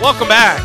Welcome back.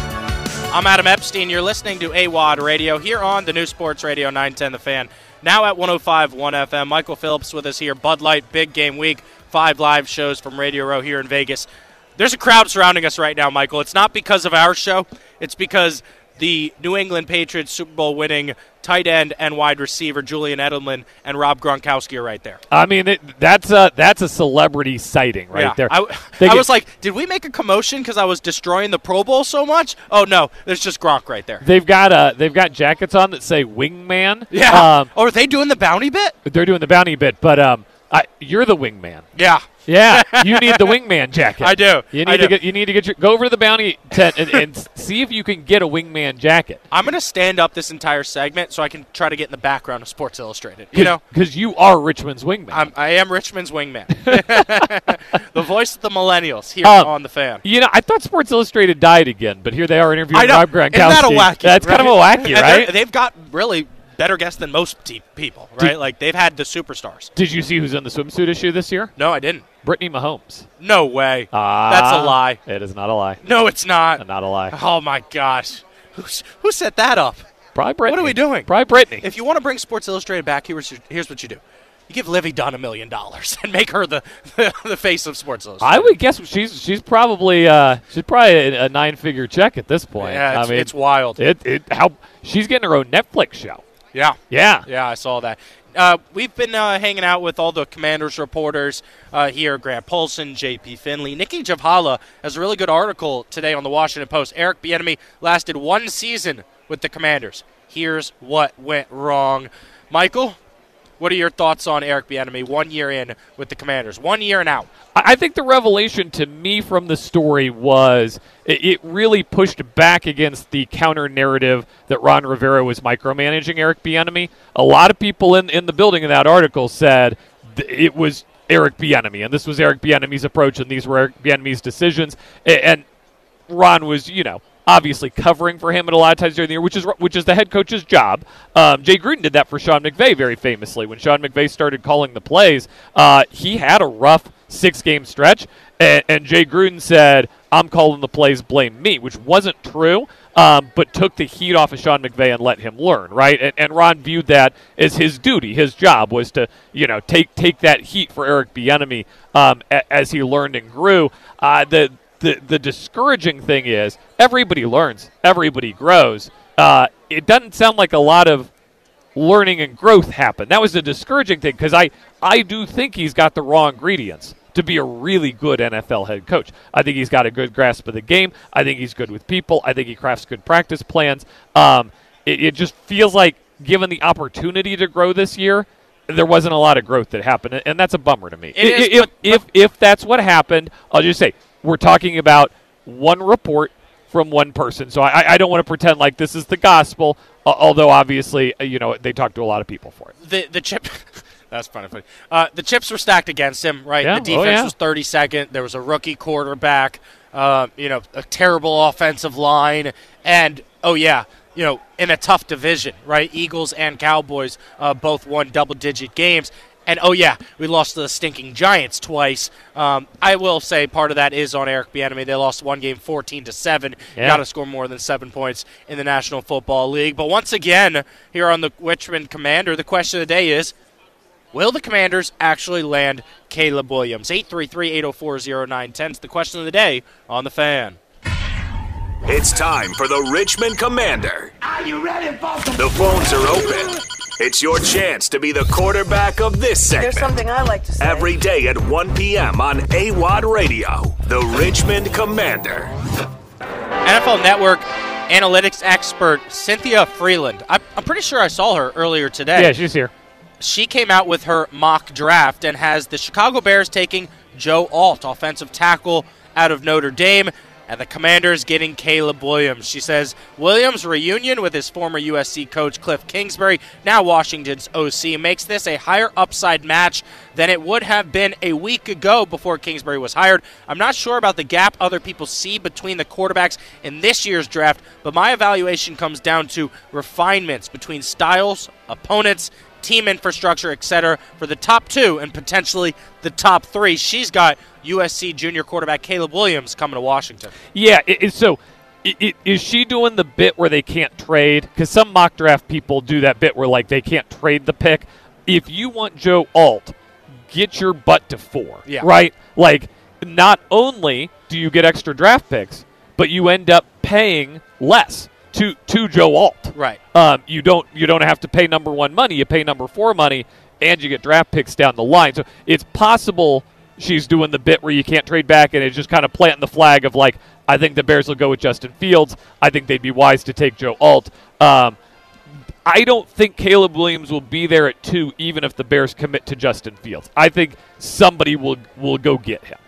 I'm Adam Epstein. You're listening to AWAD Radio here on the new Sports Radio 910 The Fan. Now at 105.1 FM. Michael Phillips with us here. Bud Light, big game week. Five live shows from Radio Row here in Vegas. There's a crowd surrounding us right now, Michael. It's not because of our show, it's because the New England Patriots Super Bowl winning tight end and wide receiver Julian Edelman and Rob Gronkowski are right there. I mean, it, that's a that's a celebrity sighting right yeah. there. I, I was like, did we make a commotion because I was destroying the Pro Bowl so much? Oh no, there's just Gronk right there. They've got uh, they've got jackets on that say "wingman." Yeah. um, oh, are they doing the bounty bit? they're doing the bounty bit, but um, I, you're the wingman. Yeah. Yeah, you need the wingman jacket. I do. You I need do. to get you need to get your go over to the bounty tent and, and see if you can get a wingman jacket. I'm going to stand up this entire segment so I can try to get in the background of Sports Illustrated. You know, because you are Richmond's wingman. I'm, I am Richmond's wingman. the voice of the millennials here Um, on the fan. you know, I thought Sports Illustrated died again, but here they are interviewing I. Rob Gronkowski. Isn't that a wacky? That's kind of a right? wacky, right? They've got really better guess than most te- people, Did- right? like they've had the superstars. Did you see who's in the swimsuit issue this year? No, I didn't. Brittany Mahomes. No way. Ah, That's a lie. It is not a lie. No, it's not. Not a lie. Oh my gosh. Who's, who set that up? Probably Brittany. What are we doing? Probably Brittany. If you want to bring Sports Illustrated back, here's, here's what you do. You give Livvy Dunne a million dollars and make her the, the face of Sports Illustrated. I would guess she's she's probably uh, she's probably a, a nine figure check at this point. Yeah, it's, I mean, it's wild. it it how she's getting her own Netflix show. Yeah. Yeah. Yeah, I saw that. Uh, we've been uh, hanging out with all the Commanders reporters uh, here Grant Paulsen, J.P. Finley. Nicki Jhabvala has a really good article today on the Washington Post. Eric Bieniemy lasted one season with the Commanders. Here's what went wrong. Michael, what are your thoughts on Eric Bieniemy one year in with the Commanders? One year and out. I think the revelation to me from the story was it, really pushed back against the counter narrative that Ron Rivera was micromanaging Eric Bieniemy. A lot of people in in the building in that article said it was Eric Bieniemy, and this was Eric Bieniemy's approach, and these were Eric Bieniemy's decisions, and Ron was, you know, obviously covering for him at a lot of times during the year, which is which is the head coach's job. Um, Jay Gruden did that for Sean McVay very famously. When Sean McVay started calling the plays, uh, he had a rough six game stretch, and, and Jay Gruden said, "I'm calling the plays, blame me," which wasn't true. Um, but took the heat off of Sean McVay and let him learn, right? And, and Ron viewed that as his duty. His job was to, you know, take take that heat for Eric Bieniemy um, a, as he learned and grew. Uh, the the the discouraging thing is everybody learns, everybody grows. Uh, it doesn't sound like a lot of learning and growth happened. That was the discouraging thing because I I do think he's got the raw ingredients to be a really good NFL head coach. I think he's got a good grasp of the game. I think he's good with people. I think he crafts good practice plans. Um, it, it just feels like given the opportunity to grow this year. There wasn't a lot of growth that happened, and that's a bummer to me. It is, if, but- if if that's what happened, I'll just say we're talking about one report from one person. So I, I don't want to pretend like this is the gospel, uh, although obviously, uh, you know, they talked to a lot of people for it. the the chip. That's funny. funny. Uh, the chips were stacked against him, right? Yeah, The oh, defense yeah. was 32nd. There was a rookie quarterback. Uh, you know, a terrible offensive line, and oh yeah, you know, in a tough division, right? Eagles and Cowboys uh, both won double-digit games. And oh yeah, we lost to the stinking Giants twice. Um, I will say part of that is on Eric Bieniemy. They lost one game, fourteen to seven. Yeah. Got to score more than seven points in the National Football League. But once again, here on the Richmond Commander, the question of the day is: Will the Commanders actually land Caleb Williams? 833-804-0910 is the question of the day on the fan. It's time for the Richmond Commander. Are you ready, Baltimore? The phones are open. It's your chance to be the quarterback of this segment. There's something I like to say. Every day at 1 p.m. on AWAD Radio. The Richmond Commander. NFL Network analytics expert Cynthia Frelund. I'm, I'm pretty sure I saw her earlier today. Yeah, she's here. she came out with her mock draft and has the Chicago Bears taking Joe Alt, offensive tackle out of Notre Dame, and the Commanders getting Caleb Williams. She says Williams' reunion with his former USC coach Cliff Kingsbury, now Washington's OC, makes this a higher upside match than it would have been a week ago before Kingsbury was hired. I'm not sure about the gap other people see between the quarterbacks in this year's draft, but my evaluation comes down to refinements between styles, opponents, team infrastructure, etc., for the top two and potentially the top three. She's got USC junior quarterback Caleb Williams coming to Washington. Yeah, it, it- so i- i- is she doing the bit where they can't trade? Because some mock draft people do that bit where like they can't trade the pick. If you want Joe Alt, get your butt to four. Yeah. Right? Like, not only do you get extra draft picks, but you end up paying less to to Joe Alt. Right. Um, you don't you don't have to pay number one money. You pay number four money, and you get draft picks down the line. So it's possible she's doing the bit where you can't trade back, and it's just kind of planting the flag of like, I think the Bears will go with Justin Fields. I think they'd be wise to take Joe Alt. Um, I don't think Caleb Williams will be there at two, even if the Bears commit to Justin Fields. I think somebody will will go get him.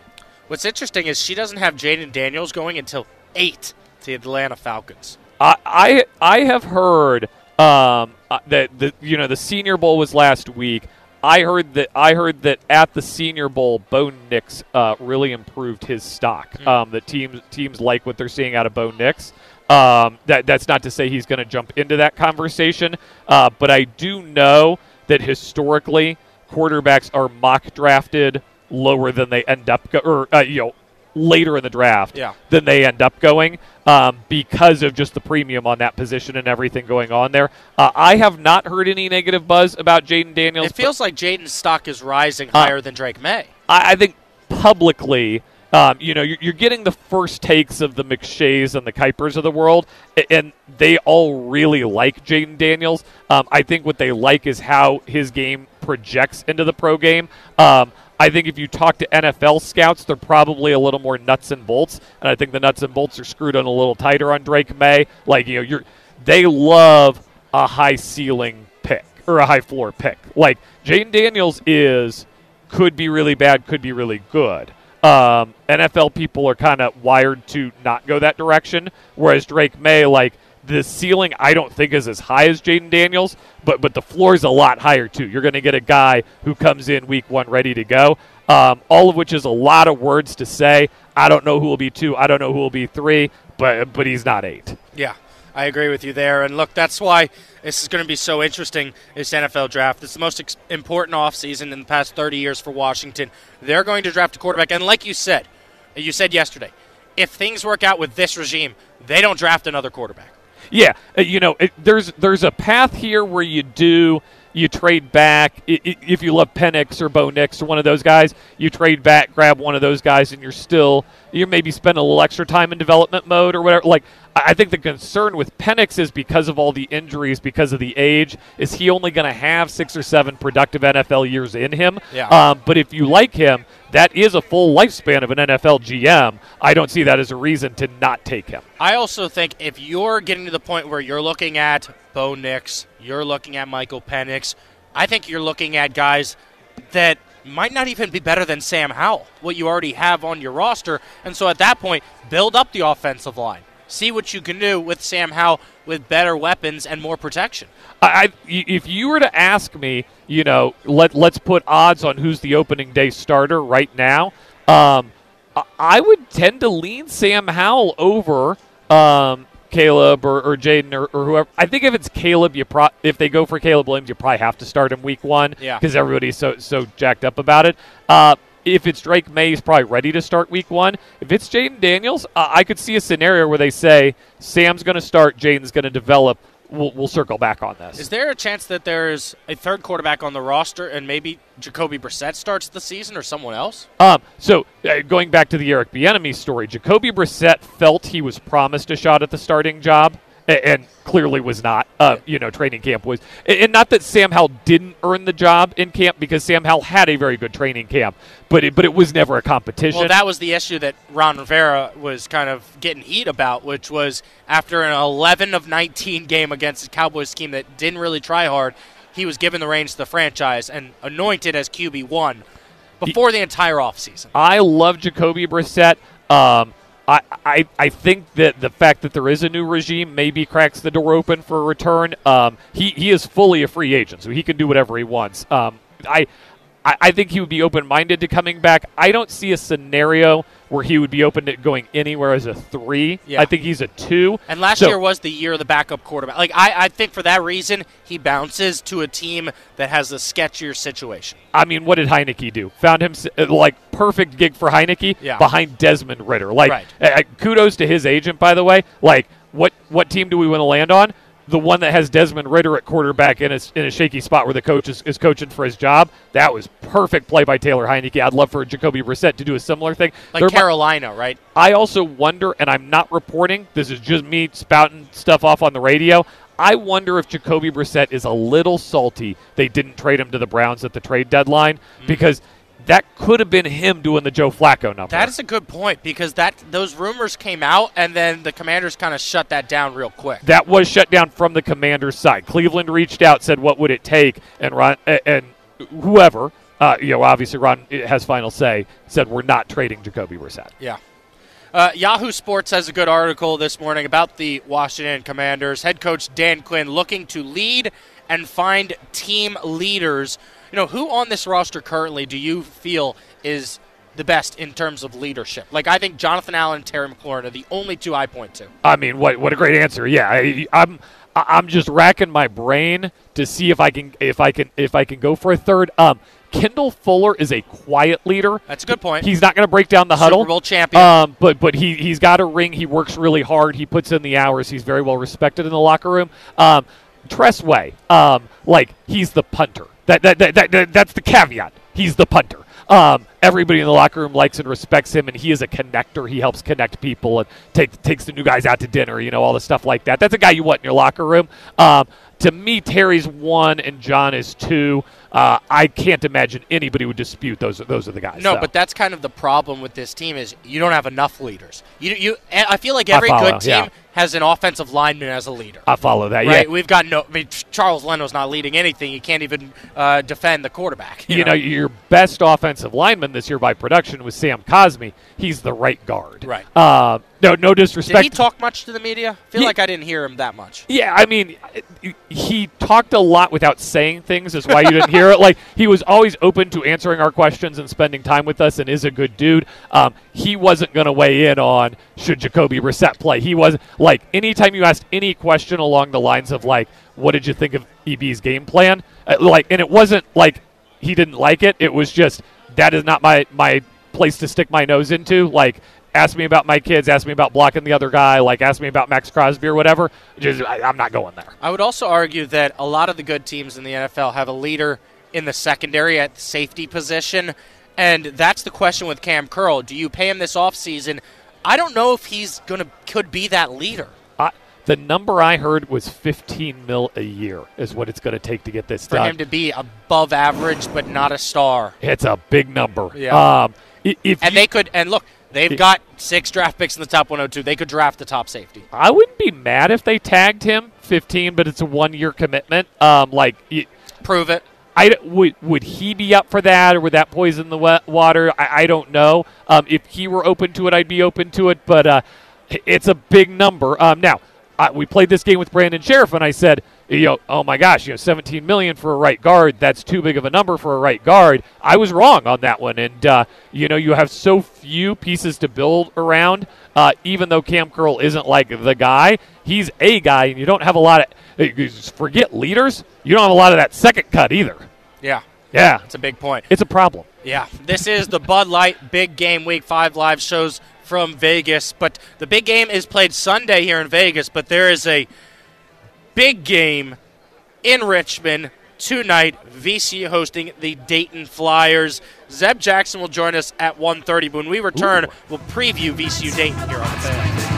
What's interesting is she doesn't have Jayden Daniels going until eight to the Atlanta Falcons. I I, I have heard um, uh, that the you know the Senior Bowl was last week. I heard that I heard that at the Senior Bowl, Bo Nix uh, really improved his stock. Um, that teams teams like what they're seeing out of Bo Nix. Um, that that's not to say he's going to jump into that conversation, uh, but I do know that historically quarterbacks are mock drafted lower than they end up go- or uh, you know later in the draft Yeah. than they end up going um, because of just the premium on that position and everything going on there. Uh, I have not heard any negative buzz about Jayden Daniels. It feels like Jayden's stock is rising Uh, higher than Drake Maye. I, I think publicly, um, you know, you're, you're getting the first takes of the McShays and the Kipers of the world, and they all really like Jayden Daniels. Um, I think what they like is how his game projects into the pro game. Um, I think if you talk to NFL scouts, they're probably a little more nuts and bolts, and I think the nuts and bolts are screwed on a little tighter on Drake Maye. Like you know, you're they love a high ceiling pick or a high floor pick. Like Jayden Daniels is could be really bad, could be really good. Um, NFL people are kind of wired to not go that direction, whereas Drake Maye, like the ceiling, I don't think is as high as Jayden Daniels, but but the floor is a lot higher too. You're going to get a guy who comes in week one ready to go. Um, all of which is a lot of words to say. I don't know who will be two. I don't know who will be three, but but he's not eight. Yeah, I agree with you there. And look, that's why this is going to be so interesting. This NFL draft. It's the most ex- important offseason in the past 30 years for Washington. They're going to draft a quarterback, and like you said, you said yesterday, if things work out with this regime, they don't draft another quarterback. Yeah, uh, you know, it, there's there's a path here where you do you trade back if you love Penix or Bo Nix or one of those guys. You trade back, grab one of those guys, and you're still you maybe spend a little extra time in development mode or whatever. Like I I think the concern with Penix is because of all the injuries, because of the age. Is he only going to have six or seven productive NFL years in him? Yeah. Um, but if you like him, that is a full lifespan of an NFL GM. I don't see that as a reason to not take him. I also think if you're getting to the point where you're looking at Bo Nix, you're looking at Michael Penix, I think you're looking at guys that might not even be better than Sam Howell, what you already have on your roster. And so at that point, build up the offensive line. See what you can do with Sam Howell with better weapons and more protection. I, if you were to ask me, you know, let let's put odds on who's the opening day starter right now. Um, I- would tend to lean Sam Howell over um, Caleb or, or Jayden or, or whoever. I think if it's Caleb, you pro- if they go for Caleb Williams, you probably have to start him week one Yeah. because everybody's so so jacked up about it. Uh, if it's Drake Maye, he's probably ready to start week one. If it's Jayden Daniels, uh, I could see a scenario where they say Sam's going to start, Jayden's going to develop. We'll, we'll circle back on this. Is there a chance that there's a third quarterback on the roster and maybe Jacoby Brissett starts the season or someone else? Um, so uh, going back to the Eric Bieniemy story, Jacoby Brissett felt he was promised a shot at the starting job, and clearly was not. Uh, you know, training camp was, and not that Sam Howell didn't earn the job in camp because Sam Howell had a very good training camp, but it, but it was never a competition. Well, that was the issue that Ron Rivera was kind of getting heat about, which was after an 11 of 19 game against the Cowboys team that didn't really try hard, he was given the reins to the franchise and anointed as QB1 before the entire offseason. I love Jacoby Brissett. Um, I, I, think that the fact that there is a new regime maybe cracks the door open for a return. Um, he, he is fully a free agent, so he can do whatever he wants. Um, I I, I think he would be open minded to coming back. I don't see a scenario where he would be open to going anywhere as a three. Yeah. I think he's a two. And last So- year was the year of the backup quarterback. Like I, I think for that reason, he bounces to a team that has a sketchier situation. I mean, what did Heinicke do? Found him uh, like perfect gig for Heinicke Yeah. behind Desmond Ridder. Like, Right. uh, uh, kudos to his agent, by the way. Like, what what team do we want to land on? The one that has Desmond Ridder at quarterback in a, in a shaky spot where the coach is, is coaching for his job. That was perfect play by Taylor Heinicke. I'd love for Jacoby Brissett to do a similar thing. Like There Carolina, right? I also wonder, and I'm not reporting, this is just me spouting stuff off on the radio. I wonder if Jacoby Brissett is a little salty they didn't trade him to the Browns at the trade deadline mm. because that could have been him doing the Joe Flacco number. That is a good point because that those rumors came out and then the Commanders kind of shut that down real quick. that was shut down from the Commanders' side. Cleveland reached out, said, "What would it take?" And Ron and whoever, uh, you know, obviously Ron has final say, said, "We're not trading Jacoby Brissett." Yeah. Uh, Yahoo Sports has a good article this morning about the Washington Commanders. Head coach Dan Quinn looking to lead and find team leaders. You know, who on this roster currently do you feel is the best in terms of leadership? Like, I think Jonathan Allen and Terry McLaurin are the only two I point to. I mean, what what a great answer! Yeah, I, I'm I'm just racking my brain to see if I can if I can if I can go for a third. Um, Kendall Fuller is a quiet leader. That's a good point. He's not going to break down the huddle. Super Bowl champion. Um, but but he he's got a ring. He works really hard. He puts in the hours. He's very well respected in the locker room. Um, Tress Way, um, like he's the punter. That, that, that, that, that that's the caveat. He's the punter. Um, everybody in the locker room likes and respects him, and he is a connector. He helps connect people and take, takes the new guys out to dinner. You know all the stuff like that. That's a guy you want in your locker room. Um, to me, Terry's one and John is two. Uh, I can't imagine anybody would dispute those. Those are the guys. No, so. but that's kind of the problem with this team is you don't have enough leaders. You, you, I feel like every follow, good team yeah. has an offensive lineman as a leader. I follow that. right? Yeah, We've got no. I mean, Charles Leno's not leading anything. He can't even uh, defend the quarterback. you know, your best offensive lineman this year by production was Sam Cosmi. He's the right guard. Right. Uh, no, no disrespect. Did he talk much to the media? I feel He- like I didn't hear him that much. yeah, I mean, he talked a lot without saying things. Is why you didn't hear it. Like he was always open to answering our questions and spending time with us, and is a good dude. Um, he wasn't going to weigh in on should Jacoby Brissett play. He was like anytime you asked any question along the lines of like, what did you think of EB's game plan? Uh, like, and it wasn't like he didn't like it. It was just that is not my my place to stick my nose into. Like, ask me about my kids, ask me about blocking the other guy, like ask me about Maxx Crosby or whatever. Just I, I'm not going there. I would also argue that a lot of the good teams in the NFL have a leader in the secondary at the safety position, and that's the question with Kam Curl. Do you pay him this offseason? I don't know if he's gonna could be that leader I, the number I heard was 15 mil a year is what it's going to take to get this for done. him to be above average but not a star. it's a big number. Yeah. Um, if And you- they could and look, they've got six draft picks in the top 102. They could draft the top safety. I wouldn't be mad if they tagged him 15, but it's a one year commitment. Um, like. Prove it. I would would he be up for that, or would that poison the wet water? I, I don't know. Um, if he were open to it, I'd be open to it. But uh, it's a big number. Um, now I, we played this game with Brandon Scherff, and I said, you know, oh my gosh, you know, 17 million for a right guard. That's too big of a number for a right guard. I was wrong on that one, and uh, you know, you have so few pieces to build around. Uh, even though Kam Curl isn't like the guy, he's a guy, and you don't have a lot of. uh, Forget leaders. You don't have a lot of that second cut either. Yeah, Yeah, It's a big point. it's a problem. Yeah, this is the Bud Light Big Game Week 5 live shows from Vegas. But the big game is played Sunday here in Vegas, but there is a big game in Richmond tonight. VC hosting the Dayton Flyers. Zeb Jackson will join us at 1.30. But when we return, Ooh. we'll preview VCU Dayton here on the fan.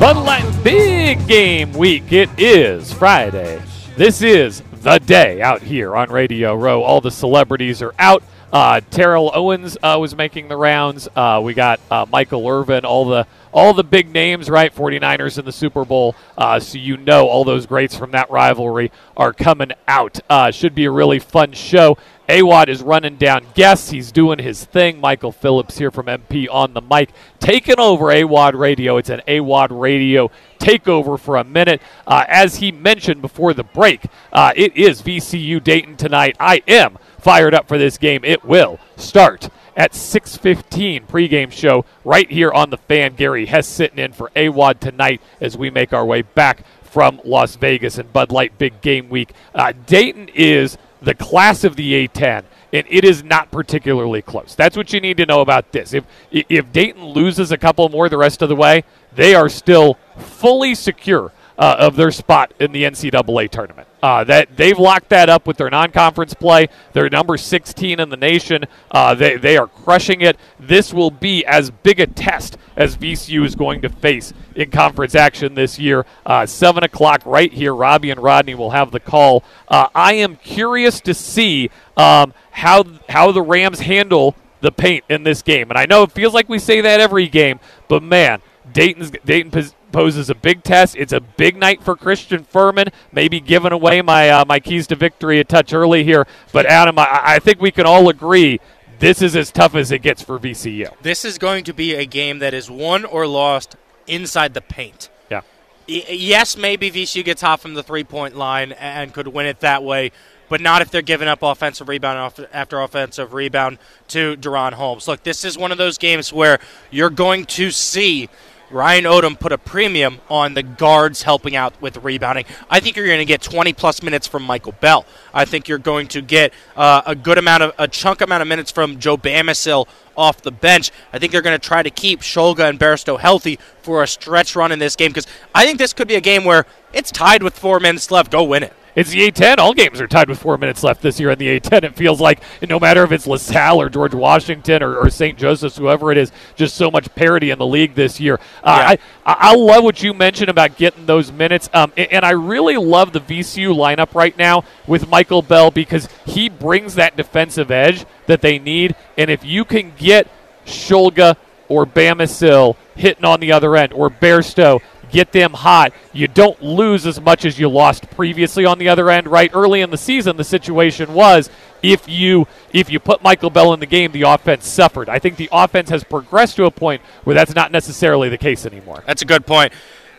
Bud Light Big Game Week. It is Friday. This is the day out here on Radio Row. All the celebrities are out. Uh, Terrell Owens uh, was making the rounds. Uh, we got Michael Irvin, all the all the big names, right? 49ers in the Super Bowl. Uh, so you know all those greats from that rivalry are coming out. Uh, should be a really fun show. Awad is running down guests. He's doing his thing. Michael Phillips here from MP on the mic, taking over AWAD Radio. It's an AWAD Radio takeover for a minute. Uh, as he mentioned before the break, it is VCU Dayton tonight. I am fired up for this game. It will start at 6:15 pregame show right here on the fan. Gary Hess sitting in for Awad tonight as we make our way back from Las Vegas and Bud Light Big Game Week. Uh, Dayton is the class of the A10 and it is not particularly close. That's what you need to know about this. If if Dayton loses a couple more the rest of the way, they are still fully secure uh, of their spot in the NCAA tournament. Uh, that they've locked that up with their non-conference play. They're number 16 in the nation. Uh, they they are crushing it. This will be as big a test as VCU is going to face in conference action this year. Uh, Seven o'clock right here. Robbie and Rodney will have the call. Uh, I am curious to see um, how how the Rams handle the paint in this game. And I know it feels like we say that every game, but man, Dayton's Dayton poses a big test. It's a big night for Christian Fermin. Maybe giving away my uh, my keys to victory a touch early here, but Adam, I, I think we can all agree this is as tough as it gets for VCU. This is going to be a game that is won or lost inside the paint. Yeah. Y- yes, maybe VCU gets hot from the three point line and could win it that way, but not if they're giving up offensive rebound after offensive rebound to DaRon Holmes. Look, this is one of those games where you're going to see Ryan Odom put a premium on the guards helping out with rebounding. I think you're going to get 20 plus minutes from Michael Bell. I think you're going to get uh, a good amount of a chunk amount of minutes from Joe Bamisile off the bench. I think they're going to try to keep Shulga and Bairstow healthy for a stretch run in this game because I think this could be a game where it's tied with four minutes left. Go win it. It's the A10. All games are tied with four minutes left this year in the A10. It feels like no matter if it's LaSalle or George Washington or, or St. Joseph's, whoever it is, just so much parity in the league this year. Uh, yeah. I, I love what you mentioned about getting those minutes. Um, and, and I really love the VCU lineup right now with Michael Bell because he brings that defensive edge that they need. And if you can get Shulga or Bamisile hitting on the other end or Bairstow get them hot. You don't lose as much as you lost previously on the other end, right? Early in the season, the situation was if you if you put Michael Bell in the game, the offense suffered. I think the offense has progressed to a point where that's not necessarily the case anymore. That's a good point.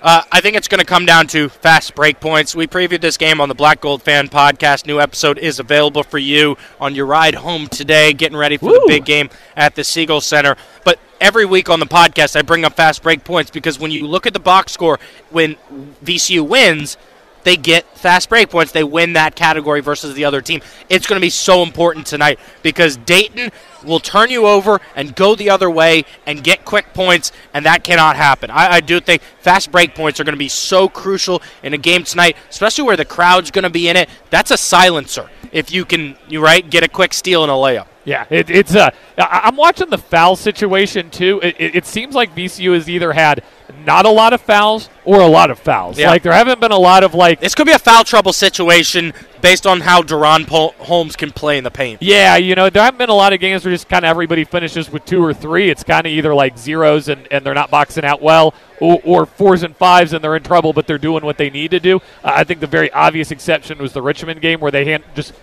Uh, I think it's going to come down to fast break points. We previewed this game on the Black Gold Fan podcast. New episode is available for you on your ride home today, getting ready for Woo. the big game at the Siegel Center. But every week on the podcast, I bring up fast break points because when you look at the box score, when VCU wins, they get fast break points. They win that category versus the other team. It's going to be so important tonight because Dayton will turn you over and go the other way and get quick points, and that cannot happen. I, I do think fast break points are going to be so crucial in a game tonight, especially where the crowd's going to be in it. That's a silencer if you can, you right, get a quick steal and a layup. Yeah, it, it's uh, I'm watching the foul situation too. It, it, it, seems like VCU has either had not a lot of fouls or a lot of fouls. Yeah. Like there haven't been a lot of like. This could be a foul trouble situation based on how DaRon Holmes can play in the paint. Yeah, you know there haven't been a lot of games where just kind of everybody finishes with two or three. It's kind of either like zeros and, and they're not boxing out well, or, or, fours and fives and they're in trouble, but they're doing what they need to do. Uh, I think the very obvious exception was the Richmond game where they hand, just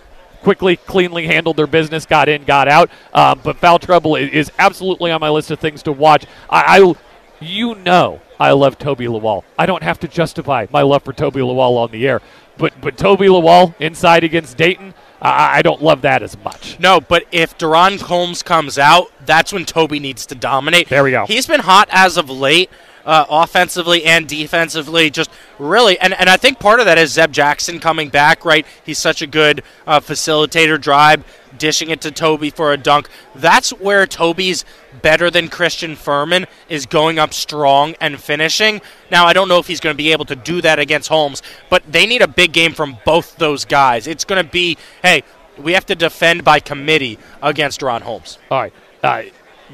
quickly, cleanly handled their business, got in, got out. Um, but foul trouble is, absolutely on my list of things to watch. I, I you know, I love Tobi Lawal. I don't have to justify my love for Tobi Lawal on the air, but but Tobi Lawal inside against Dayton. I, I don't love that as much. No, but if DaRon Holmes comes out, that's when Tobi needs to dominate. There we go. He's been hot as of late uh, offensively and defensively. Just really, and, and I think part of that is Zeb Jackson coming back, right? He's such a good uh, facilitator, drive, dishing it to Tobi for a dunk. That's where Toby's better than Christian Fermin is going up strong and finishing. Now, I don't know if he's going to be able to do that against Holmes, but they need a big game from both those guys. It's going to be, hey, we have to defend by committee against Ron Holmes. All right. Uh,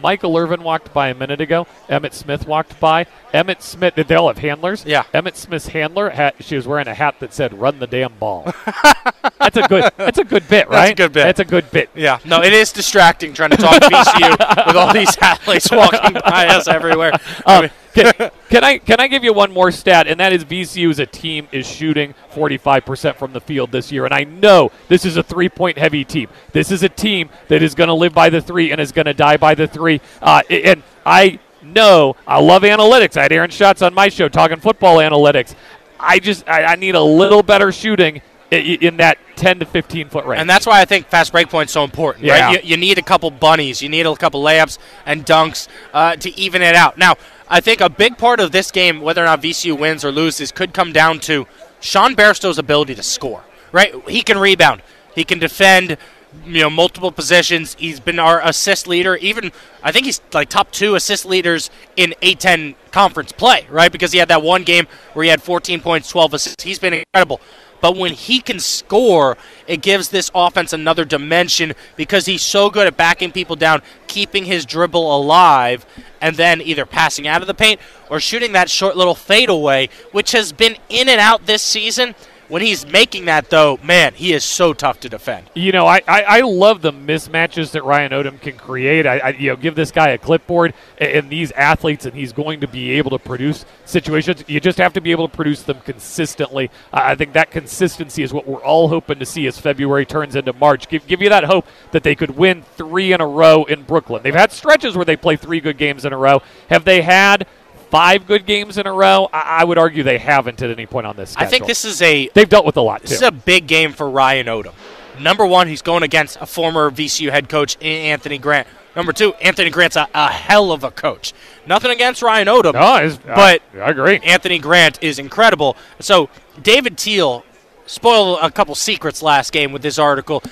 Michael Irvin walked by a minute ago. Emmitt Smith walked by. Emmitt Smith, did they all have handlers. Yeah. Emmitt Smith's handler, had, she was wearing a hat that said "Run the damn ball." that's a good. That's a good bit, right? That's a good bit. That's a good bit. Yeah. No, it is distracting trying to talk to VCU with all these athletes walking by us everywhere. Um, can, can, I can I give you one more stat, and that is VCU as a team is shooting 45% from the field this year, and I know this is a three-point heavy team. This is a team that is going to live by the three and is going to die by the three. Uh, and I know I love analytics. I had Aaron Schatz on my show talking football analytics. I just I, I need a little better shooting in that 10 to 15 foot range. And that's why I think fast break point's so important, Yeah. right? You, you need a couple bunnies, you need a couple layups and dunks uh, to even it out. Now, I think a big part of this game, whether or not VCU wins or loses, could come down to Sean Bairstow's ability to score, right? He can rebound, he can defend, you know, multiple positions. He's been our assist leader. Even I think he's like top two assist leaders in A10 conference play, right? Because he had that one game where he had 14 points, 12 assists. He's been incredible. But when he can score, it gives this offense another dimension because he's so good at backing people down, keeping his dribble alive, and then either passing out of the paint or shooting that short little fadeaway, which has been in and out this season. When he's making that, though, man, he is so tough to defend. You know, I, I, I love the mismatches that Ryan Odom can create. I, I you know give this guy a clipboard and, and these athletes, and he's going to be able to produce situations. You just have to be able to produce them consistently. I I think that consistency is what we're all hoping to see as February turns into March. Give give you that hope that they could win three in a row in Brooklyn. They've had stretches where they play three good games in a row. Have they had? Five good games in a row. I, I would argue they haven't at any point on this. I think this is a they've dealt with a lot too. This is a big game for Ryan Odom. Number one, he's going against a former VCU head coach, Anthony Grant. Number two, Anthony Grant's a, a hell of a coach. Nothing against Ryan Odom, no, but I, I agree. Anthony Grant is incredible. So David Teel spoiled a couple secrets last game with this article.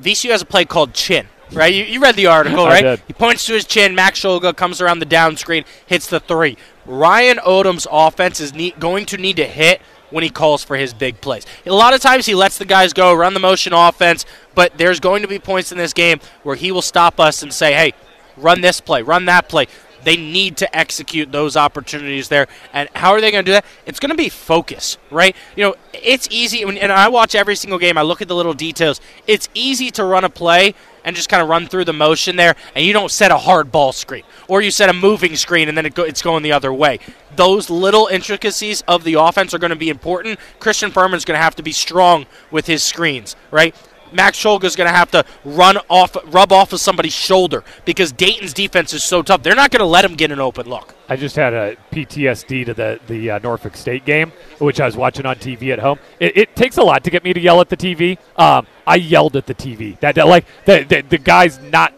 VCU has a play called Chin. Right, you, you read the article, right? He points to his chin. Max Shulga comes around the down screen, hits the three. Ryan Odom's offense is need, going to need to hit when he calls for his big plays. A lot of times he lets the guys go, run the motion offense, but there's going to be points in this game where he will stop us and say, hey, run this play, run that play. They need to execute those opportunities there. And how are they going to do that? It's going to be focus, right? You know, it's easy. And I watch every single game, I look at the little details. It's easy to run a play and just kind of run through the motion there, and you don't set a hard ball screen. Or you set a moving screen and then it go, it's going the other way. Those little intricacies of the offense are going to be important. Christian Fermin's going to have to be strong with his screens, right? Max Shulga's going to have to run off, rub off of somebody's shoulder because Dayton's defense is so tough. They're not going to let him get an open look. I just had a PTSD to the the uh, Norfolk State game, which I was watching on TV at home. It, it takes a lot to get me to yell at the TV. Um, I yelled at the TV. That, that like the, the the guy's not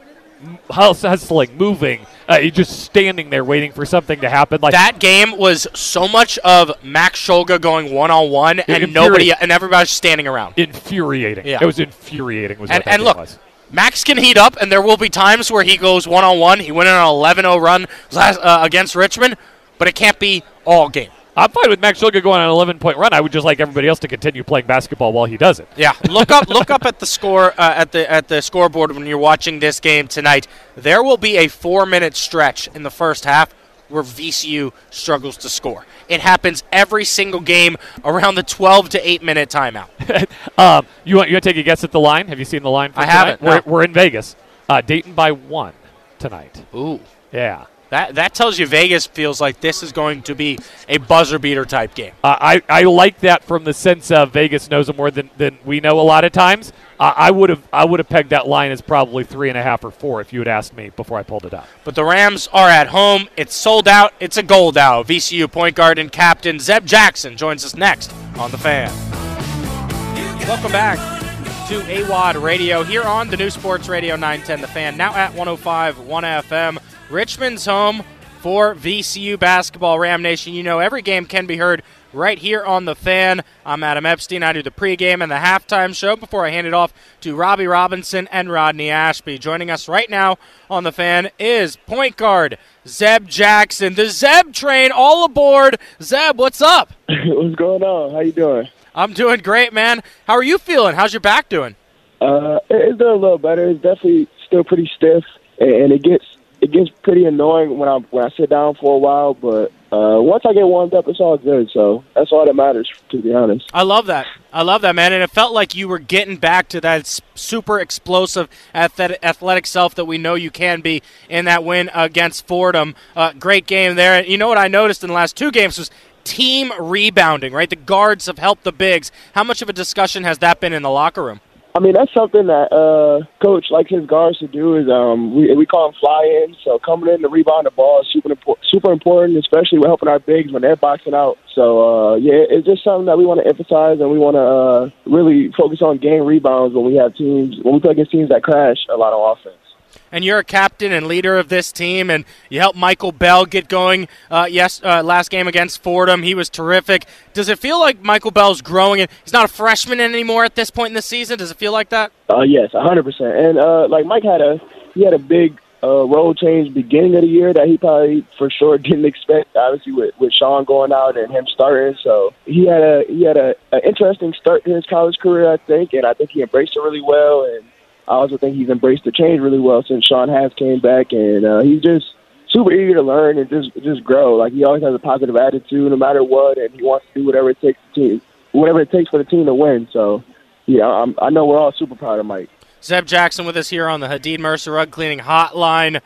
hustling, moving. Uh, he's just standing there waiting for something to happen. Like That game was so much of Max Shulga going one on one and nobody and everybody's standing around. infuriating. Yeah. It was infuriating. Was And, and look, was. Max can heat up, and there will be times where he goes one on one. He went on an 11 0 run last, uh, against Richmond, but it can't be all game. I'm fine with Max Shulga going on an 11 point run. I would just like everybody else to continue playing basketball while he does it. Yeah, look up look up at the score uh, at the at the scoreboard when you're watching this game tonight. There will be a four minute stretch in the first half where VCU struggles to score. It happens every single game around the 12 to 8 minute timeout. Um, you want you want to take a guess at the line? Have you seen the line? For I tonight? haven't, We're, no. we're in Vegas. Uh, Dayton by one tonight. Ooh. Yeah. That that tells you Vegas feels like this is going to be a buzzer beater type game. Uh, I, I like that from the sense of Vegas knows more than, than we know a lot of times. Uh, I would have I would have pegged that line as probably three and a half or four if you had asked me before I pulled it up. But the Rams are at home. It's sold out. It's a gold out. VCU point guard and captain Zeb Jackson joins us next on the fan. Welcome back to AWAD Radio here on the new Sports Radio 910 The Fan, now at 105 1 FM. Richmond's home for VCU basketball. Ram Nation, you know every game can be heard right here on The Fan. I'm Adam Epstein. I do the pregame and the halftime show before I hand it off to Robbie Robinson and Rodney Ashby. Joining us right now on The Fan is point guard Zeb Jackson. The Zeb train all aboard. Zeb, what's up? What's going on? How you doing? I'm doing great, man. How are you feeling? How's your back doing? Uh, it's doing a little better. It's definitely still pretty stiff, and, it gets it gets pretty annoying when I when I sit down for a while. But uh, once I get warmed up, it's all good. So that's all that matters, to be honest. I love that. I love that, man. And it felt like you were getting back to that super explosive athletic, athletic self that we know you can be in that win against Fordham. Uh, great game there. And you know what I noticed in the last two games was team rebounding, right? The guards have helped the bigs. How much of a discussion has that been in the locker room? I mean, that's something that uh, coach likes his guards to do. Is um, we we call them fly in. So coming in to rebound the ball is super important, super important, especially with helping our bigs when they're boxing out. So uh, yeah, it's just something that we want to emphasize, and we want to uh, really focus on game rebounds when we have teams when we play against teams that crash a lot of offense and you're a captain and leader of this team, and you helped Michael Bell get going. Uh, yes, uh, last game against Fordham, he was terrific. Does it feel like Michael Bell's growing? And he's not a freshman anymore at this point in the season. Does it feel like that? Uh, yes, 100. percent And uh, like Mike had a he had a big uh, role change beginning of the year that he probably for sure didn't expect. Obviously, with with Sean going out and him starting, so he had a he had a, a interesting start to his college career, I think, and I think he embraced it really well and I also think he's embraced the change really well since Sean has came back, and uh, he's just super eager to learn and just just grow. Like he always has a positive attitude, no matter what, and he wants to do whatever it takes to team, whatever it takes for the team to win. So, yeah, I'm, I know we're all super proud of Mike. Zeb Jackson with us here on the Hadid Mercer Rug Cleaning Hotline.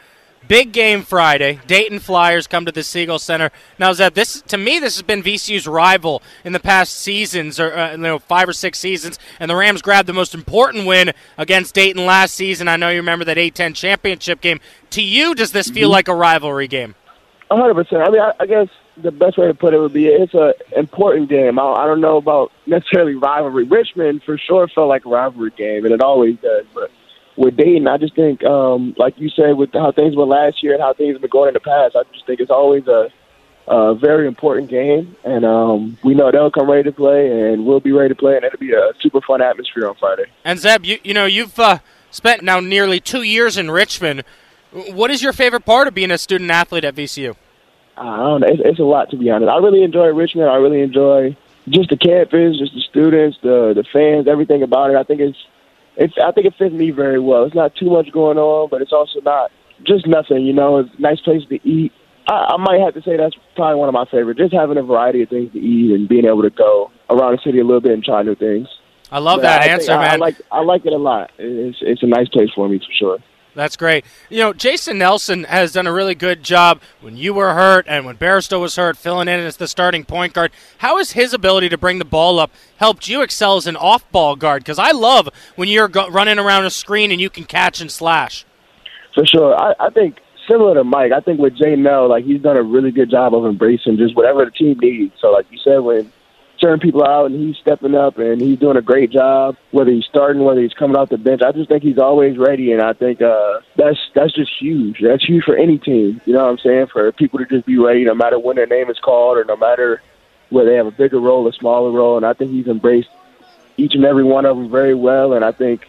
Big game Friday. Dayton Flyers come to the Siegel Center. Now, Zeb, this to me, this has been VCU's rival in the past seasons, or uh, you know, five or six seasons. And the Rams grabbed the most important win against Dayton last season. I know you remember that A10 championship game. To you, does this feel mm-hmm. like a rivalry game? 100. percent I mean, I, I, guess the best way to put it would be it's an important game. I, I don't know about necessarily rivalry. Richmond for sure felt like a rivalry game, and it always does, but with Dayton, I just think, um, like you said, with how things were last year and how things have been going in the past, I just think it's always a, a very important game. And um, we know they'll come ready to play, and we'll be ready to play, and it'll be a super fun atmosphere on Friday. And Zeb, you, you know, you've uh, spent now nearly two years in Richmond. What is your favorite part of being a student athlete at VCU? I don't know. It's, it's a lot, to be honest. I really enjoy Richmond. I really enjoy just the campus, just the students, the the fans, everything about it. I think it's it's I think it fits me very well. It's not too much going on, but it's also not just nothing. You know, it's a nice place to eat. I, I might have to say that's probably one of my favorites. Just having a variety of things to eat and being able to go around the city a little bit and try new things. I love but that I answer, man. I like I like it a lot. It's it's a nice place for me for sure. That's great. You know, Jason Nelson has done a really good job when you were hurt and when Bairstow was hurt, filling in as the starting point guard. How has his ability to bring the ball up helped you excel as an off ball guard? Because I love when you're go- running around a screen and you can catch and slash. For sure. I, I think similar to Mike, I think with Jay Nell, like he's done a really good job of embracing just whatever the team needs. So, like you said, when certain people out and he's stepping up and he's doing a great job. Whether he's starting, whether he's coming off the bench, I just think he's always ready, and I think uh, that's that's just huge. That's huge for any team. You know what I'm saying? For people to just be ready, no matter when their name is called or no matter whether they have a bigger role or smaller role. And I think he's embraced each and every one of them very well. And I think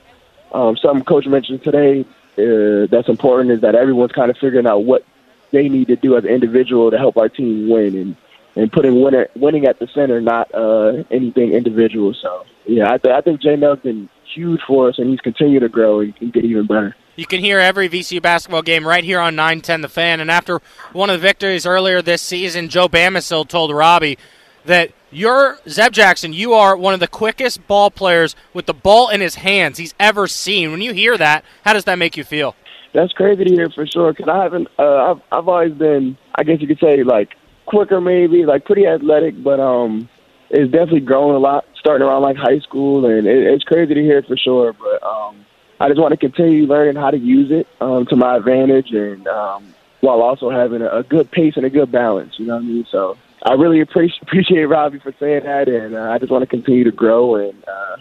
um, something Coach mentioned today uh, that's important is that everyone's kind of figuring out what they need to do as an individual to help our team win. And and putting winner, winning at the center, not uh, anything individual. So yeah, I, th- I think Jay Nell's been huge for us, and he's continued to grow and can get even better. You can hear every VCU basketball game right here on 910 The Fan. And after one of the victories earlier this season, Joe Bamisile told Robbie that you're Zeb Jackson. You are one of the quickest ball players with the ball in his hands he's ever seen. When you hear that, how does that make you feel? That's crazy to hear for sure. Because I haven't. Uh, I've I've always been. I guess you could say like quicker maybe, like pretty athletic, but um, it's definitely grown a lot starting around like high school, and it, it's crazy to hear for sure. But um, I just want to continue learning how to use it um, to my advantage, and um, while also having a, a good pace and a good balance. You know what I mean? So I really appreciate appreciate Robbie for saying that, and uh, I just want to continue to grow and uh,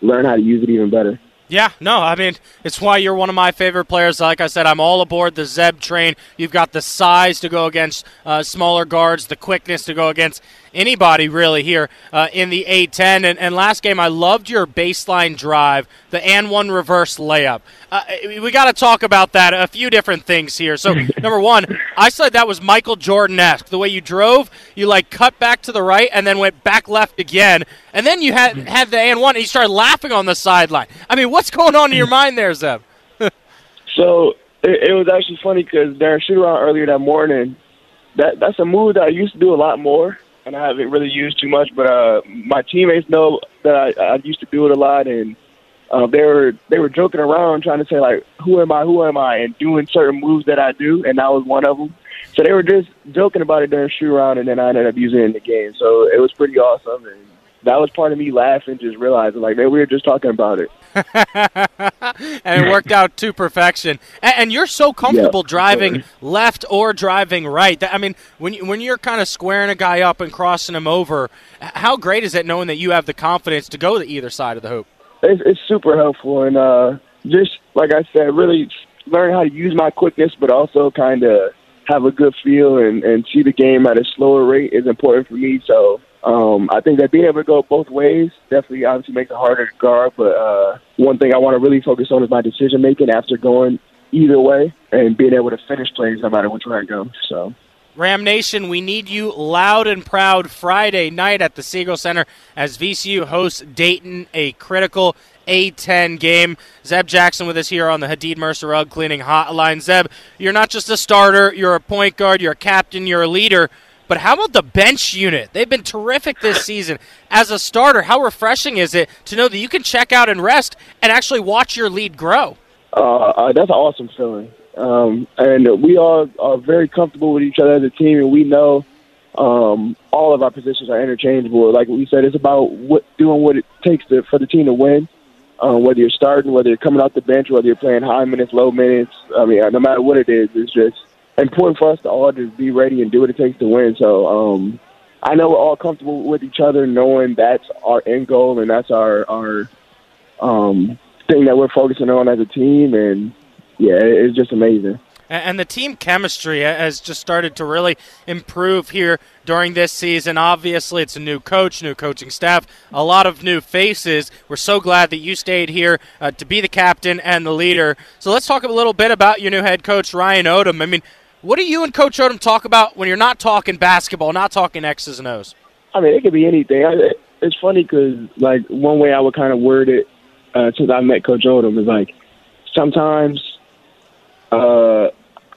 learn how to use it even better. Yeah, no, I mean, it's why you're one of my favorite players. Like I said, I'm all aboard the Zeb train. You've got the size to go against uh, smaller guards, the quickness to go against anybody really here uh, in the A10. And, and, last game, I loved your baseline drive, the and one reverse layup. Uh, we got to talk about that. A few different things here. So number one, I said that was Michael Jordan esque. The way you drove, you like cut back to the right and then went back left again, and then you had had the and one, and you started laughing on the sideline. I mean, what's going on in your mind there, Zeb? so it, it was actually funny because during shoot around earlier that morning, that that's a move that I used to do a lot more and I haven't really used too much. But uh, my teammates know that I, I used to do it a lot, and uh, they were they were joking around trying to say like, "Who am I? Who am I?" and doing certain moves that I do, and that was one of them. So they were just joking about it during shoot around, and then I ended up using it in the game. So it was pretty awesome, and that was part of me laughing, just realizing like, man, we were just talking about it. and it worked out to perfection. And, and you're so comfortable Yeah, driving sure. left or driving right. That- I mean, when you, when you're kind of squaring a guy up and crossing him over, how great is it knowing that you have the confidence to go to either side of the hoop? it's, it's super helpful and uh just like I said, really learn how to use my quickness, but also kind of have a good feel and and see the game at a slower rate is important for me. So um, I think that being able to go both ways definitely obviously makes it harder to guard. But uh, one thing I want to really focus on is my decision making after going either way and being able to finish plays no matter which way I go. So. Ram Nation, we need you loud and proud Friday night at the Siegel Center as VCU hosts Dayton, a critical A10 game. Zeb Jackson with us here on the Hadid Mercer Rug Cleaning Hotline. Zeb, you're not just a starter, you're a point guard, you're a captain, you're a leader. But how about the bench unit? They've been terrific this season. As a starter, how refreshing is it to know that you can check out and rest and actually watch your lead grow? uh, uh, that's an awesome feeling. Um, and we all are very comfortable with each other as a team, and we know um, all of our positions are interchangeable. Like we said, it's about what, doing what it takes to, for the team to win. Um, whether you're starting, whether you're coming off the bench, whether you're playing high minutes, low minutes. I mean, no matter what it is, it's just important for us to all just be ready and do what it takes to win. So um, I know we're all comfortable with each other, knowing that's our end goal and that's our our um, thing that we're focusing on as a team. And yeah, it- it's just amazing. And the team chemistry has just started to really improve here during this season. Obviously, it's a new coach, new coaching staff, a lot of new faces. We're so glad that you stayed here uh, to be the captain and the leader. So let's talk a little bit about your new head coach, Ryan Odom. I mean, what do you and Coach Odom talk about when you're not talking basketball, not talking X's and O's? I mean, it could be anything. I, it's funny because, like, one way I would kind of word it uh, since I met Coach Odom is like sometimes, uh,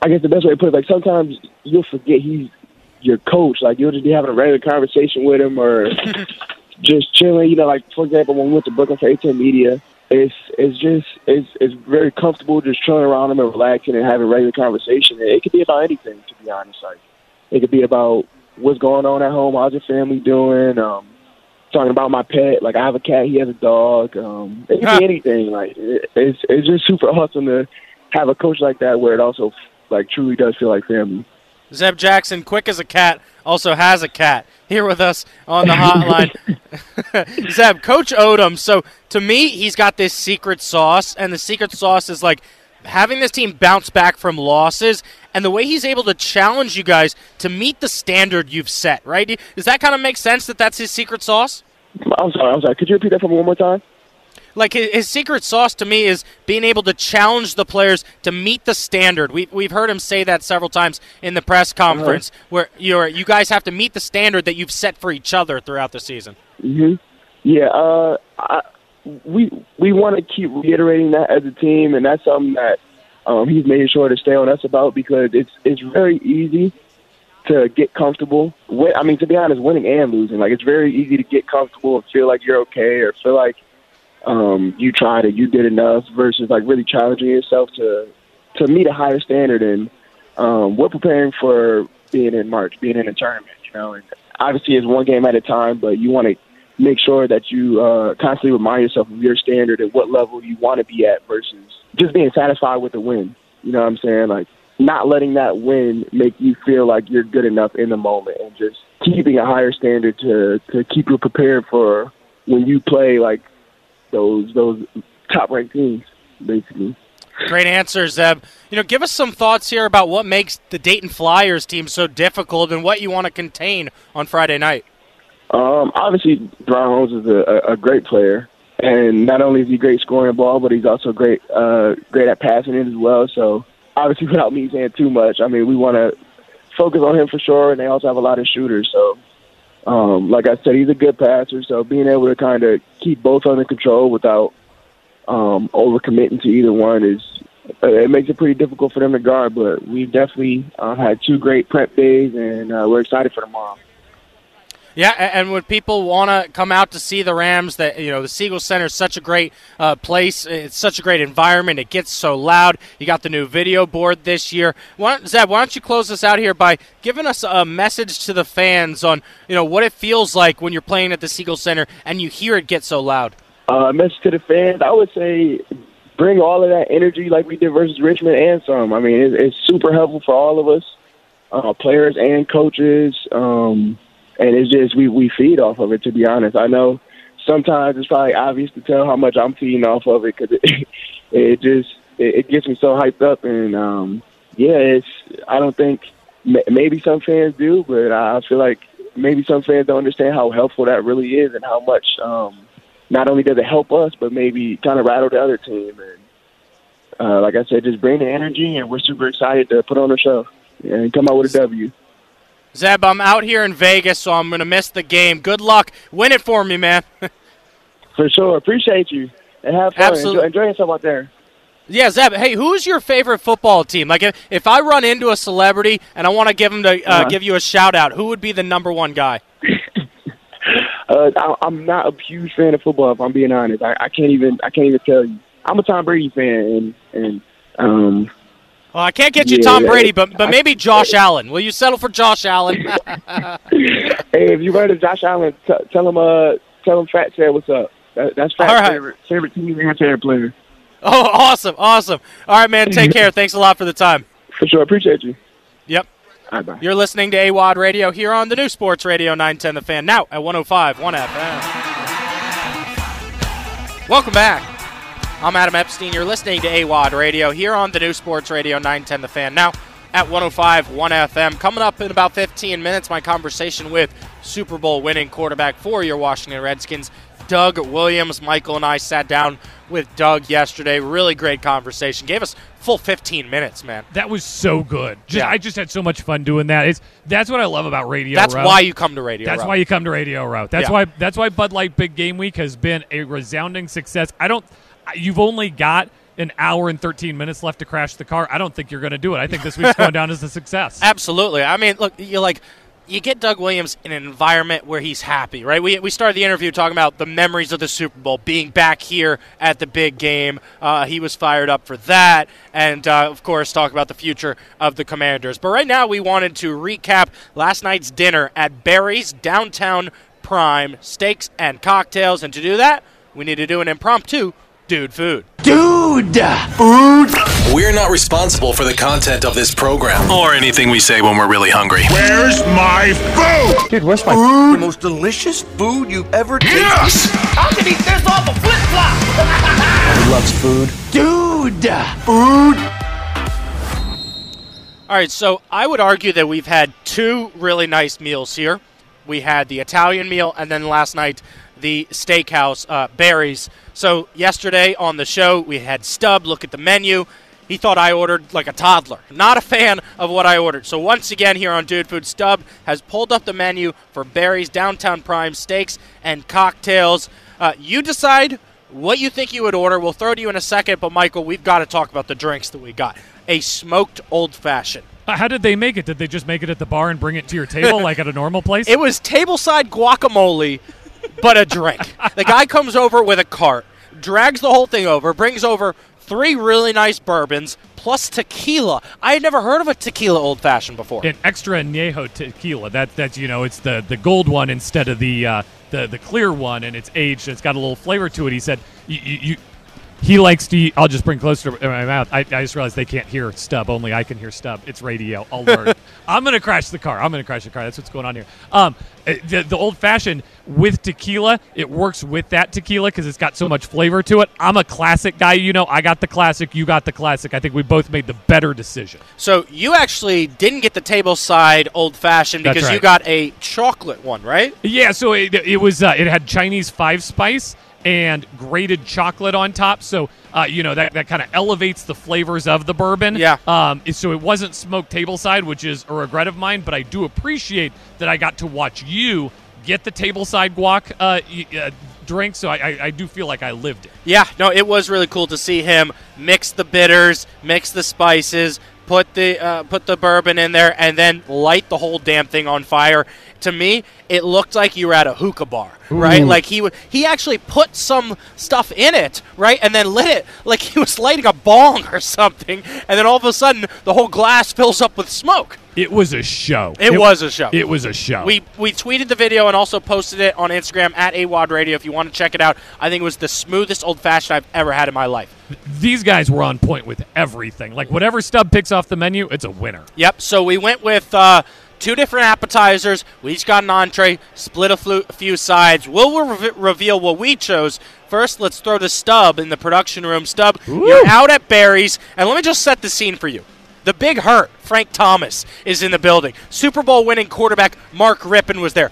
I guess the best way to put it, like sometimes you'll forget he's your coach. Like you'll just be having a regular conversation with him or just chilling. You know, like for example, when we went to Brooklyn for A10 Media, it's it's just it's it's very comfortable just chilling around them and relaxing and having regular conversation. And it could be about anything, to be honest. Like it could be about what's going on at home, how's your family doing, um, talking about my pet. Like I have a cat, he has a dog. Um, it could be anything. Like it, it's it's just super awesome to have a coach like that, where it also like truly does feel like family. Zeb Jackson, quick as a cat, also has a cat here with us on the hotline. Zeb, Coach Odom. So to me, he's got this secret sauce, and the secret sauce is like having this team bounce back from losses, and the way he's able to challenge you guys to meet the standard you've set. Right? Does that kind of make sense? That that's his secret sauce? I'm sorry, I'm sorry. Could you repeat that for me one more time? Like his, his secret sauce to me is being able to challenge the players to meet the standard. We've we've heard him say that several times in the press conference, where you're you guys have to meet the standard that you've set for each other throughout the season. hmm Yeah, uh, I, we we want to keep reiterating that as a team, and that's something that um, he's made sure to stay on us about because it's it's very easy to get comfortable. Win, I mean, to be honest, winning and losing, like it's very easy to get comfortable and feel like you're okay or feel like um, you tried it, you did enough, versus like really challenging yourself to to meet a higher standard. And um, we're preparing for being in March, being in a tournament. You know, and obviously it's one game at a time, but you want to make sure that you uh, constantly remind yourself of your standard and what level you want to be at versus just being satisfied with the win. You know what I'm saying? Like not letting that win make you feel like you're good enough in the moment and just keeping a higher standard to to keep you prepared for when you play like those those top ranked teams, basically. Great answer, Zeb. You know, give us some thoughts here about what makes the Dayton Flyers team so difficult and what you want to contain on Friday night. Um, obviously, DaRon Holmes is a, a, great player, and not only is he great scoring the ball, but he's also great uh, great at passing it as well. So, obviously, without me saying too much, I mean, we want to focus on him for sure. And they also have a lot of shooters. So, um, like I said, he's a good passer. So, being able to kind of keep both under control without um, overcommitting to either one is uh, it makes it pretty difficult for them to guard. But we've definitely uh, had two great prep days, and uh, we're excited for tomorrow. Yeah, and when people want to come out to see the Rams, that you know the Siegel Center is such a great uh, place. It's such a great environment. It gets so loud. You got the new video board this year. Why Zeb, why don't you close us out here by giving us a message to the fans on you know what it feels like when you're playing at the Siegel Center and you hear it get so loud. Uh, message to the fans, I would say bring all of that energy like we did versus Richmond and some. I mean, it's, it's super helpful for all of us, uh, players and coaches. Um, and it's just we we feed off of it. To be honest, I know sometimes it's probably obvious to tell how much I'm feeding off of it because it, it just it, it gets me so hyped up. And um, yeah, it's I don't think maybe some fans do, but I feel like maybe some fans don't understand how helpful that really is and how much um, not only does it help us, but maybe kind of rattle the other team. And uh, like I said, just bring the energy, and we're super excited to put on a show and come out with a W. Zeb, I'm out here in Vegas, so I'm going to miss the game. Good luck. Win it for me, man. for sure. Appreciate you. And have fun. Absolutely. Enjoy, enjoy yourself out there. Yeah, Zeb. Hey, who's your favorite football team? Like, if, if I run into a celebrity and I want to give him to uh, uh-huh. give you a shout out, who would be the number one guy? uh, I, I'm not a huge fan of football. If I'm being honest, I, I can't even I can't even tell you. I'm a Tom Brady fan, and and um, well, I can't get you yeah, Tom Brady, but but maybe Josh Allen. Will you settle for Josh Allen? hey, if you run to Josh Allen, t- tell him uh tell him Fat said what's up. That, that's Fat's right. favorite favorite team and favorite player. Oh, awesome, awesome. All right, man. Take care. Thanks a lot for the time. For sure. Appreciate you. Yep. Right, bye. You're listening to AWadd Radio here on the new Sports Radio 910 The Fan, now at 105 1 FM. Welcome back. I'm Adam Epstein. You're listening to AWadd Radio here on the new Sports Radio 910 The Fan. Now at 105 1 FM. Coming up in about 15 minutes, my conversation with Super Bowl winning quarterback for your Washington Redskins, Doug Williams. Michael and I sat down with Doug yesterday. Really great conversation. Gave us full 15 minutes, man. That was so good. Just, yeah. I just had so much fun doing that. It's that's what I love about Radio That's Row. why you come to Radio That's Row. why you come to Radio Row. That's yeah. why that's why Bud Light Big Game Week has been a resounding success. I don't you've only got an hour and 13 minutes left to crash the car. I don't think you're going to do it. I think this week's going down as a success. Absolutely. I mean, look, you like you get Doug Williams in an environment where he's happy, right? We, we started the interview talking about the memories of the Super Bowl, being back here at the big game. Uh, he was fired up for that, and uh, of course, talk about the future of the Commanders. But right now, we wanted to recap last night's dinner at Barry's Downtown Prime Steaks and Cocktails, and to do that, we need to do an impromptu Dude Food. Dude Food. We're not responsible for the content of this program or anything we say when we're really hungry. Where's my food? Dude, where's my food? The most delicious food you've ever tasted. Yes! I can eat this off a flip flop. He loves food. Dude Food. All right, so I would argue that we've had two really nice meals here. We had the Italian meal, and then last night the steakhouse, uh, Barry's. So yesterday on the show, we had Stub look at the menu. He thought I ordered like a toddler. Not a fan of what I ordered. So once again, here on Dude Food, Stub has pulled up the menu for Barry's Downtown Prime steaks and cocktails. Uh, you decide what you think you would order. We'll throw to you in a second, but Michael, we've got to talk about the drinks that we got. A smoked old fashioned. Uh, how did they make it? Did they just make it at the bar and bring it to your table like at a normal place? It was tableside guacamole but a drink. the guy comes over with a cart, drags the whole thing over, brings over three really nice bourbons plus tequila. I had never heard of a tequila old fashioned before. An extra añejo tequila. That that's you know it's the the gold one instead of the uh, the the clear one, and it's aged. It's got a little flavor to it. He said you, you he likes to. Eat, I'll just bring closer to my mouth. I, I, just realized they can't hear Stub. Only I can hear Stub. It's radio. I'll learn. I'm gonna crash the car. I'm gonna crash the car. That's what's going on here. Um, eh, the, the old fashioned with tequila, it works with that tequila because it's got so much flavor to it. I'm a classic guy. You know, I got the classic. You got the classic. I think we both made the better decision. So you actually didn't get the table side old fashioned because right. you got a chocolate one, right? Yeah. So it, it was. Uh, it had Chinese five spice and grated chocolate on top. So, uh, you know, that, that kind of elevates the flavors of the bourbon. Yeah. Um, so it wasn't smoked tableside, which is a regret of mine, but I do appreciate that I got to watch you get the tableside guac uh, uh, drink. So I, I, I, do feel like I lived it. Yeah, no, it was really cool to see him mix the bitters, mix the spices, put the uh, put the bourbon in there, and then light the whole damn thing on fire. To me, it looked like you were at a hookah bar. right? Ooh. Like he would, he actually put some stuff in it, right, and then lit it like he was lighting a bong or something, and then all of a sudden the whole glass fills up with smoke. It was a show. It, was a show. It was a show. We we tweeted the video and also posted it on Instagram at AWadd Radio if you want to check it out. I think it was the smoothest old fashioned I've ever had in my life. These guys were on point with everything. Like whatever Stub picks off the menu, it's a winner. Yep. So we went with uh, two different appetizers. We each got an entree, split a, flu- a few sides. We'll re- reveal what we chose. First, let's throw the stub in the production room. Stub, you're out at Barry's, and let me just set the scene for you. The big hurt, Frank Thomas, is in the building. Super Bowl winning quarterback Mark Rypien was there.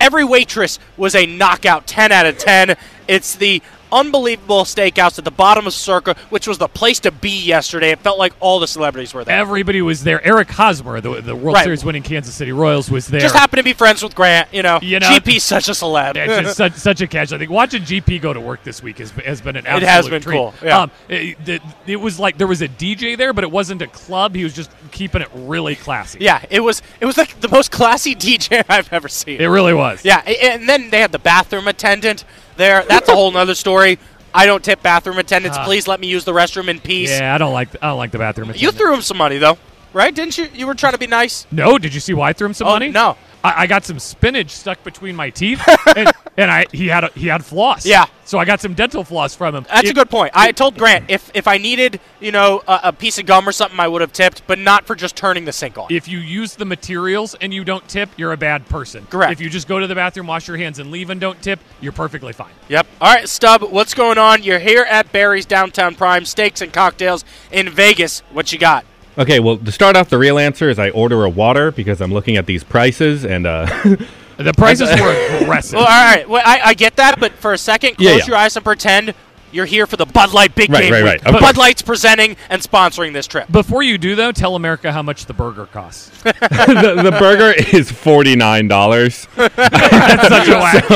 Every waitress was a knockout 10 out of 10. It's the unbelievable steakhouse at the bottom of Circa, which was the place to be yesterday. It felt like all the celebrities were there. Everybody was there. Eric Hosmer, the, the World Right. Series winning Kansas City Royals, was there. Just happened to be friends with Grant, you know. You know- GP's such a celeb. It's just such, such a catch. I think watching GP go to work this week has, has been an absolute It has been treat. cool, yeah. Um, it, it- it was like there was a DJ there, but it wasn't a club. He was just keeping it really classy. yeah, it was it was like the most classy DJ I've ever seen. It really was. Yeah, and then they had the bathroom attendant there. That's a whole nother story. I don't tip bathroom attendants. Ah. Please let me use the restroom in peace. Yeah, I don't like I don't like the bathroom. You threw him some money though, right? Didn't you? You were trying to be nice. No, did you see why I threw him some Oh, money? no. I, I got some spinach stuck between my teeth, and, and I he had a, he had floss. Yeah. so I got some dental floss from him. That's It- a good point. I told Grant if if I needed you know a, a piece of gum or something, I would have tipped, but not for just turning the sink on. If you use the materials and you don't tip, you're a bad person. Correct. If you just go to the bathroom, wash your hands, and leave and don't tip, you're perfectly fine. Yep. All right, Stub, what's going on? You're here at Barry's Downtown Prime Steaks and Cocktails in Vegas. What you got? Okay, well, to start off, the real answer is I order a water because I'm looking at these prices and uh, The prices were aggressive. Well, all right. Well, I, I get that, but for a second, close Yeah, yeah. your eyes and pretend you're here for the Bud Light Big Right, Game right, Week. right. Of Bud course. Light's presenting and sponsoring this trip. Before you do, though, tell America how much the burger costs. the, the burger is forty nine dollars. That's such a whack.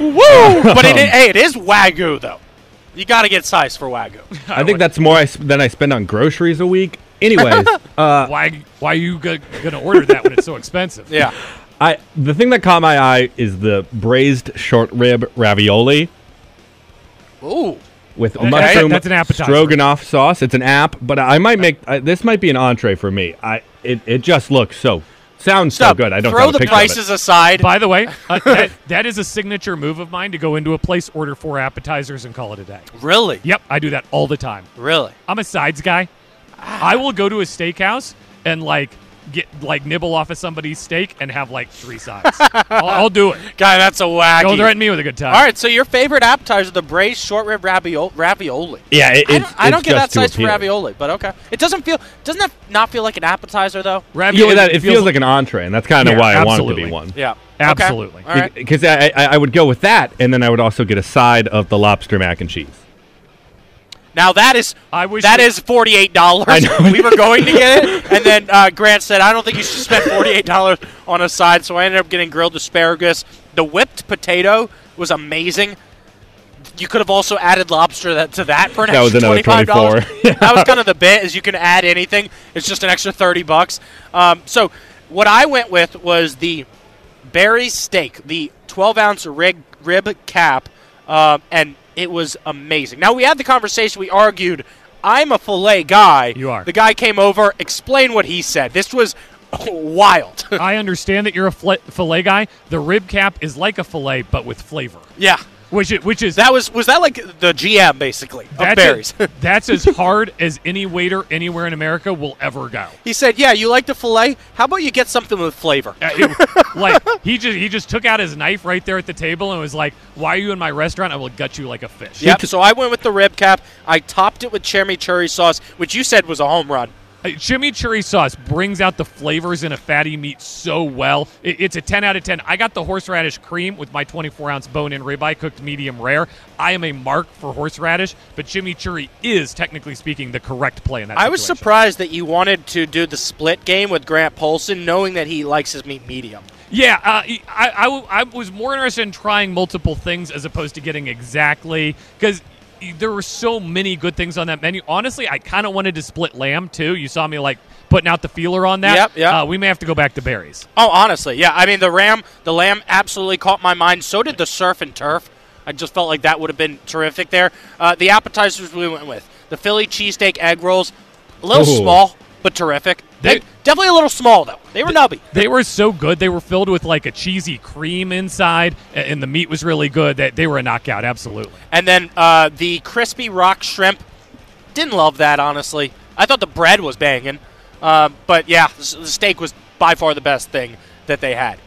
Woo! but it, hey, it is Wagyu, though. You got to get size for Wagyu. I think that's more I sp- than I spend on groceries a week. Anyways, uh, why why are you go- gonna order that when it's so expensive? Yeah. I the thing that caught my eye is the braised short rib ravioli Ooh. with Okay, mushroom that's an appetizer. stroganoff sauce. It's an app, but I might make I, this might be an entree for me. I it, it just looks so sounds so good. I don't throw the picture of it. prices aside. By the way, uh, that, that is a signature move of mine to go into a place, order four appetizers, and call it a day. Really? Yep, I do that all the time. Really? I'm a sides guy. I will go to a steakhouse and like get like nibble off of somebody's steak and have like three sides. I'll, I'll do it. Guy, that's a wacky. Don't threaten me with a good time. All right, so your favorite appetizer, the braised short rib ravioli. ravioli. Yeah, it, I don't, I don't it's get that size for ravioli, but okay. It doesn't feel doesn't that not feel like an appetizer though? Yeah, that, it feels, like an entree, and that's kind of Yeah, why I want it to be one. Yeah. Absolutely. Okay. All right. Because I, I, I would go with that, and then I would also get a side of the lobster mac and cheese. Now that is I wish that is forty eight dollars. We were going to get it, and then uh, Grant said, "I don't think you should spend forty eight dollars on a side." So I ended up getting grilled asparagus. The whipped potato was amazing. You could have also added lobster that, to that for an That extra twenty five dollars. that was kind of the bit, is you can add anything. It's just an extra thirty bucks. Um, so what I went with was the Barry steak, the 12 ounce rig, rib cap, um, and it was amazing. Now, we had the conversation, we argued. I'm a filet guy. You are. The guy came over, explain what he said. This was wild. I understand that you're a fillet guy. The rib cap is like a fillet, but with flavor. yeah. Which is, which is That was was that like the GM basically of that's, Barry's? a- that's as hard as any waiter anywhere in America will ever go. he said, "Yeah, you like the fillet? How about you get something with flavor?" Uh, it- like he just he just took out his knife right there at the table and was like, "Why are you in my restaurant? I will gut you like a fish." Yep. So I went with the rib cap. I topped it with chimichurri sauce, which you said was a home run. Chimichurri sauce brings out the flavors in a fatty meat so well. It- it's a 10 out of 10. I got the horseradish cream with my 24 ounce bone in ribeye cooked medium rare. I am a mark for horseradish, but chimichurri is, technically speaking, the correct play in that I was surprised that you wanted to do the split game with Grant Paulsen, knowing that he likes his meat medium. Yeah, uh, I, I, I was more interested in trying multiple things as opposed to getting exactly because there were so many good things on that menu. Honestly, I kind of wanted to split lamb too. You saw me like putting out the feeler on that. Yep, yep. Uh, we may have to go back to Barry's. Oh, honestly, yeah. I mean, the ram, the lamb, absolutely caught my mind. So did the surf and turf. I just felt like that would have been terrific there. Uh, the appetizers we went with the Philly cheesesteak egg rolls, a little Ooh. small but terrific. They- They, definitely a little small though. They were nubby. They were so good. They were filled with like a cheesy cream inside, and the meat was really good. That they were a knockout, absolutely. And then uh, the crispy rock shrimp. Didn't love that honestly. I thought the bread was banging, uh, but yeah, the, steak was by far the best thing that they had.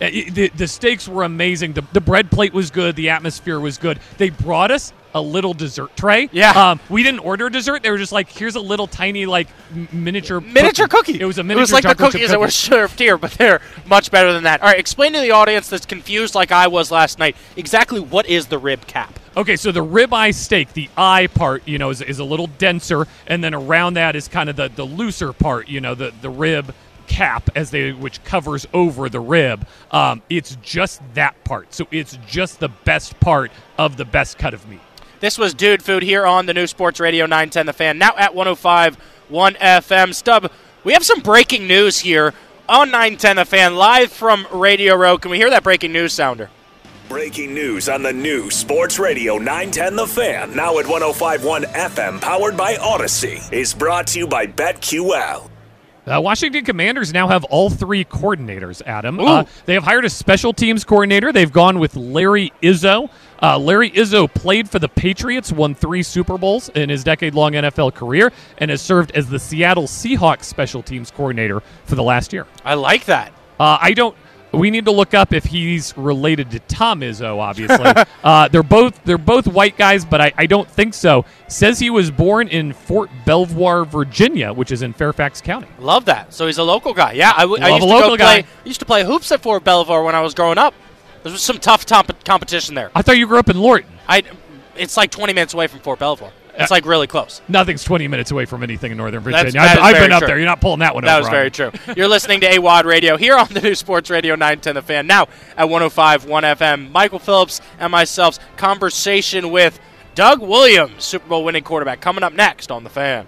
Uh, The, the steaks were amazing. The, the bread plate was good. The atmosphere was good. They brought us a little dessert tray. Yeah. Um, we didn't order dessert. They were just like, here's a little tiny like miniature Miniature cookie. It was a miniature. It was like the cookies that were served here, but they're much better than that. All right, explain to the audience that's confused like I was last night exactly what is the rib cap. Okay, so the ribeye steak, the eye part, you know, is, is a little denser, and then around that is kind of the, the looser part, you know, the, the rib cap as they which covers over the rib. Um, it's just that part. So it's just the best part of the best cut of meat. This was Dude Food here on the new Sports Radio 910 The Fan, now at 105 1 FM. Stub, we have some breaking news here on 910 The Fan, live from Radio Row. Can we hear that breaking news sounder? Breaking news on the new Sports Radio 910 The Fan, now at 1051 FM, powered by Audacy, is brought to you by BetQL. Uh, Washington Commanders now have all three coordinators, Adam. Uh, they have hired a special teams coordinator. They've gone with Larry Izzo. Uh, Larry Izzo played for the Patriots, won three Super Bowls in his decade long NFL career, and has served as the Seattle Seahawks special teams coordinator for the last year. I like that. Uh, I don't. We need to look up if he's related to Tom Izzo. Obviously, uh, they're both they're both white guys, but I, I don't think so. Says he was born in Fort Belvoir, Virginia, which is in Fairfax County. Love that. So he's a local guy. Yeah, I, w- I Love used a to local go play. guy. I used to play hoops at Fort Belvoir when I was growing up. There was some tough comp- competition there. I thought you grew up in Lorton. I, it's like 20 minutes away from Fort Belvoir. It's like really close. Nothing's 20 minutes away from anything in Northern Virginia. that I've, I've been up true. there. You're not pulling that one That over. was very true. You're listening to AWadd Radio here on the new Sports Radio 910 The Fan, now at 105 1 FM. Michael Phillips and myself's conversation with Doug Williams, Super Bowl winning quarterback, coming up next on The Fan.